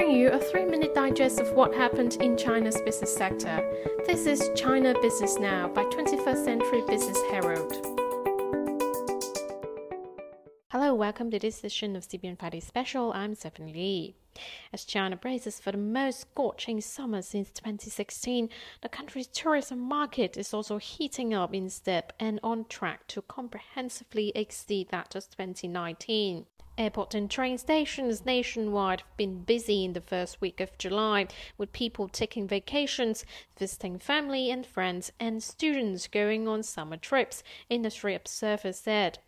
bring you a three minute digest of what happened in China's business sector. This is China Business Now by 21st Century Business Herald. Hello, welcome to this edition of CBN Friday Special. I'm Stephanie Lee. As China braces for the most scorching summer since 2016, the country's tourism market is also heating up in step and on track to comprehensively exceed that of 2019. Airport and train stations nationwide have been busy in the first week of July, with people taking vacations, visiting family and friends, and students going on summer trips, industry observers said.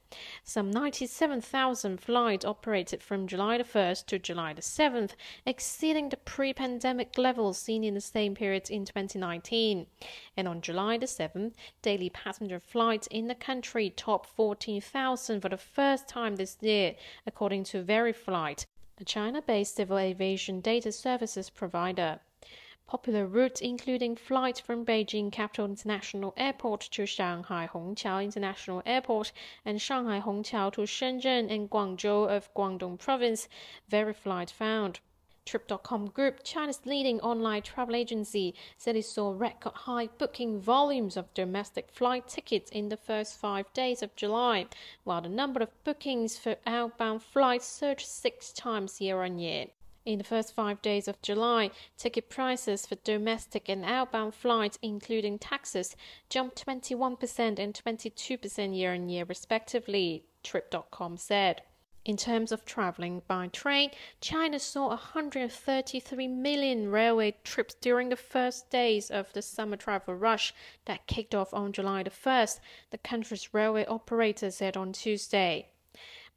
Some 97,000 flights operated from July the 1st to July the 7th, exceeding the pre pandemic levels seen in the same period in 2019. And on July the 7th, daily passenger flights in the country topped 14,000 for the first time this year, according to VariFlight, a China based civil aviation data services provider. Popular routes including flights from Beijing Capital International Airport to Shanghai Hongqiao International Airport and Shanghai Hongqiao to Shenzhen and Guangzhou of Guangdong Province, VariFlight found. Trip.com Group, China's leading online travel agency, said it saw record high booking volumes of domestic flight tickets in the first five days of July, while the number of bookings for outbound flights surged six times year on year. In the first five days of July, ticket prices for domestic and outbound flights, including taxes, jumped 21% and 22% year on year, respectively, Trip.com said. In terms of traveling by train, China saw 133 million railway trips during the first days of the summer travel rush that kicked off on July the 1st, the country's railway operator said on Tuesday.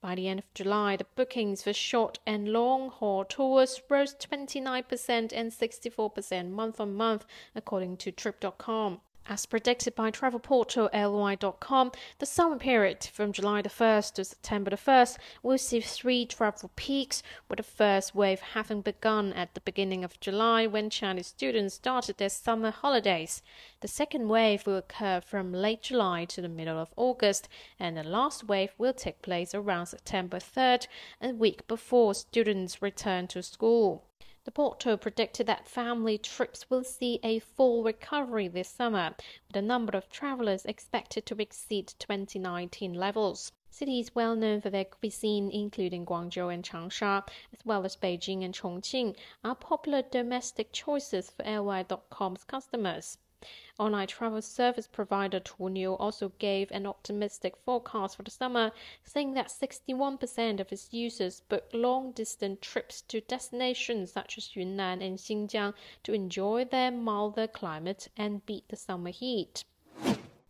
By the end of July, the bookings for short and long haul tours rose 29% and 64% month on month, according to Trip.com. As predicted by travel portal LY.com, the summer period from July the 1st to September the 1st will see three travel peaks, with the first wave having begun at the beginning of July when Chinese students started their summer holidays. The second wave will occur from late July to the middle of August, and the last wave will take place around September 3rd, a week before students return to school. The portal predicted that family trips will see a full recovery this summer, with the number of travelers expected to exceed 2019 levels. Cities well known for their cuisine, including Guangzhou and Changsha, as well as Beijing and Chongqing, are popular domestic choices for LY.com's customers. Online travel service provider Tuniu also gave an optimistic forecast for the summer, saying that 61% of its users book long distance trips to destinations such as Yunnan and Xinjiang to enjoy their milder climate and beat the summer heat.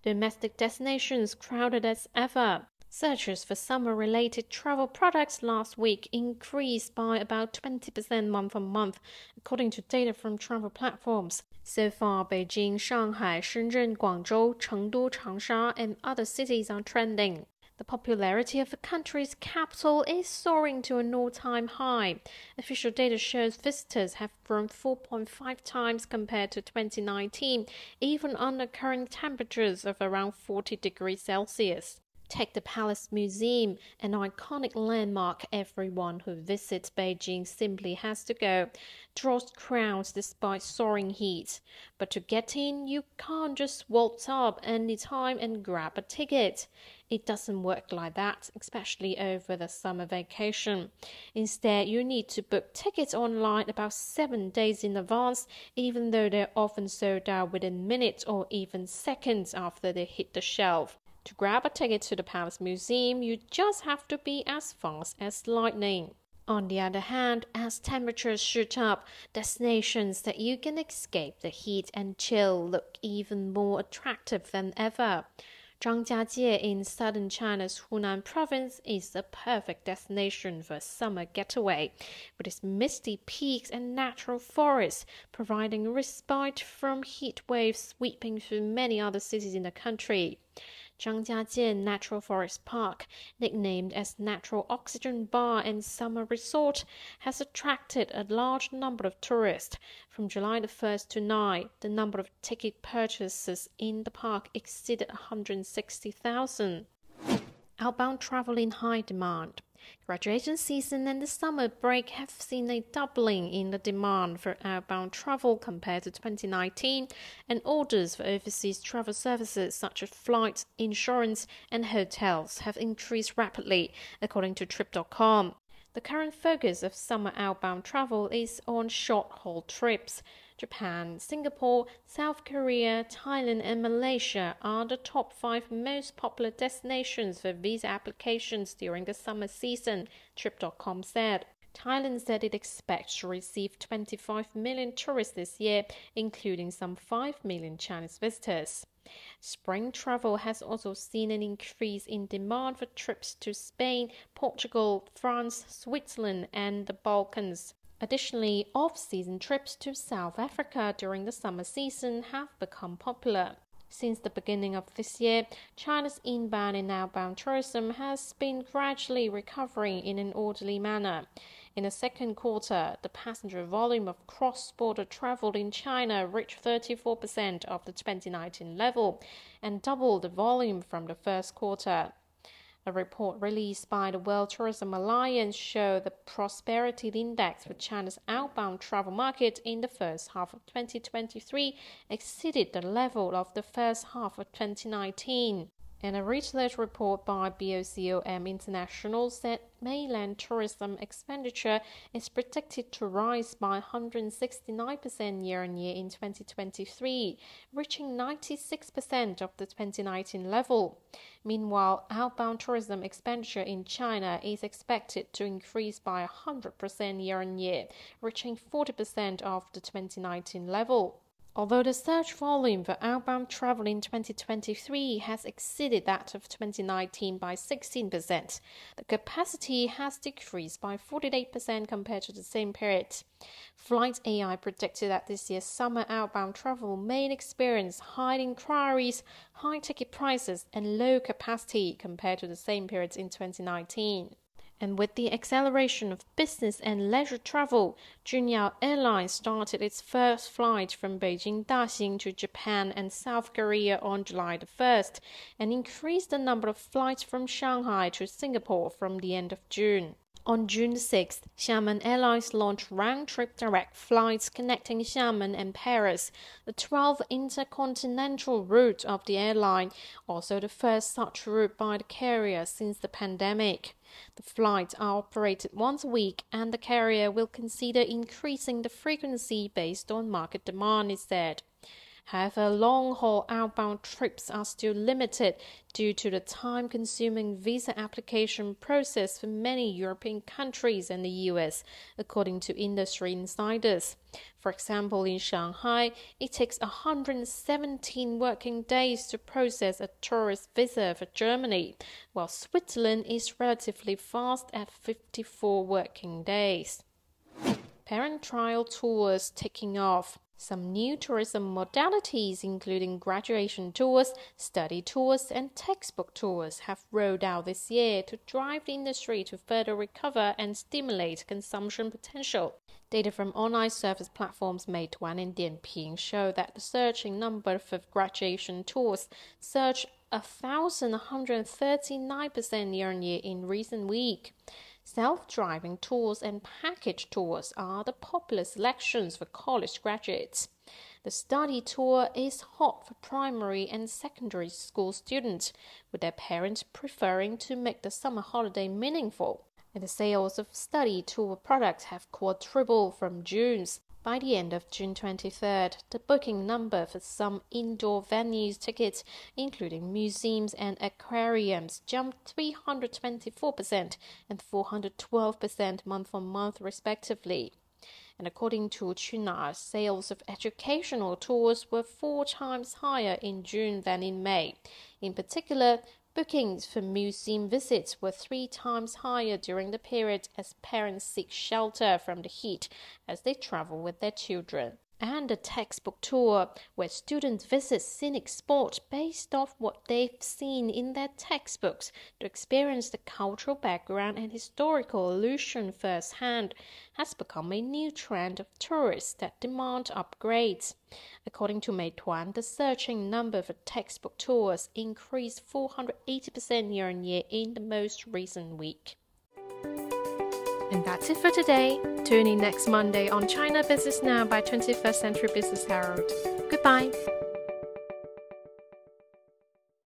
Domestic destinations crowded as ever. Searches for summer related travel products last week increased by about 20% month on month, according to data from travel platforms. So far, Beijing, Shanghai, Shenzhen, Guangzhou, Chengdu, Changsha, and other cities are trending. The popularity of the country's capital is soaring to an all time high. Official data shows visitors have grown 4.5 times compared to 2019, even under current temperatures of around 40 degrees Celsius. Take the Palace Museum, an iconic landmark everyone who visits Beijing simply has to go. Draws crowds despite soaring heat. But to get in, you can't just waltz up any time and grab a ticket. It doesn't work like that, especially over the summer vacation. Instead, you need to book tickets online about seven days in advance, even though they're often sold out within minutes or even seconds after they hit the shelf. To grab a ticket to the Palace Museum, you just have to be as fast as lightning. On the other hand, as temperatures shoot up, destinations that you can escape the heat and chill look even more attractive than ever. Zhangjiajie in southern China's Hunan province is a perfect destination for a summer getaway, with its misty peaks and natural forests providing respite from heat waves sweeping through many other cities in the country. Zhangjiajie Natural Forest Park, nicknamed as Natural Oxygen Bar and Summer Resort, has attracted a large number of tourists. From July the 1st to 9, the number of ticket purchases in the park exceeded 160,000. Outbound travel in high demand. Graduation season and the summer break have seen a doubling in the demand for outbound travel compared to 2019, and orders for overseas travel services such as flights, insurance, and hotels have increased rapidly, according to Trip.com. The current focus of summer outbound travel is on short haul trips. Japan, Singapore, South Korea, Thailand, and Malaysia are the top five most popular destinations for visa applications during the summer season, Trip.com said. Thailand said it expects to receive 25 million tourists this year, including some 5 million Chinese visitors. Spring travel has also seen an increase in demand for trips to Spain, Portugal, France, Switzerland, and the Balkans. Additionally, off season trips to South Africa during the summer season have become popular. Since the beginning of this year, China's inbound and outbound tourism has been gradually recovering in an orderly manner. In the second quarter, the passenger volume of cross border travel in China reached 34% of the 2019 level and doubled the volume from the first quarter. A report released by the World Tourism Alliance showed the prosperity index for China's outbound travel market in the first half of 2023 exceeded the level of the first half of 2019. And a research report by BOCOM International said mainland tourism expenditure is predicted to rise by 169% year on year in 2023, reaching 96% of the 2019 level. Meanwhile, outbound tourism expenditure in China is expected to increase by 100% year on year, reaching 40% of the 2019 level. Although the search volume for outbound travel in 2023 has exceeded that of 2019 by 16%, the capacity has decreased by 48% compared to the same period. Flight AI predicted that this year's summer outbound travel may experience high inquiries, high ticket prices, and low capacity compared to the same period in 2019. And with the acceleration of business and leisure travel, Juneyao Airlines started its first flight from Beijing Daxing to Japan and South Korea on July the 1st and increased the number of flights from Shanghai to Singapore from the end of June. On June 6th, Xiamen Airlines launched round-trip direct flights connecting Xiamen and Paris, the 12th intercontinental route of the airline, also the first such route by the carrier since the pandemic. The flights are operated once a week, and the carrier will consider increasing the frequency based on market demand, it said. However, long haul outbound trips are still limited due to the time consuming visa application process for many European countries and the US, according to industry insiders. For example, in Shanghai, it takes 117 working days to process a tourist visa for Germany, while Switzerland is relatively fast at 54 working days. Parent trial tours taking off. Some new tourism modalities, including graduation tours, study tours, and textbook tours, have rolled out this year to drive the industry to further recover and stimulate consumption potential. Data from online service platforms Meituan and Dianping show that the searching number for graduation tours surged 1,139% year on year in recent week. Self-driving tours and package tours are the popular selections for college graduates. The study tour is hot for primary and secondary school students, with their parents preferring to make the summer holiday meaningful. And the sales of study tour products have quadrupled from June's. By the end of June 23rd, the booking number for some indoor venues tickets, including museums and aquariums, jumped 324% and 412% month on month, respectively. And according to Qunar, sales of educational tours were four times higher in June than in May. In particular, Bookings for museum visits were three times higher during the period as parents seek shelter from the heat as they travel with their children and a textbook tour where students visit scenic spots based off what they've seen in their textbooks to experience the cultural background and historical illusion firsthand has become a new trend of tourists that demand upgrades. According to Meituan, the searching number for textbook tours increased 480% year on year in the most recent week. And that's it for today. Tune in next Monday on China Business Now by 21st Century Business Herald. Goodbye.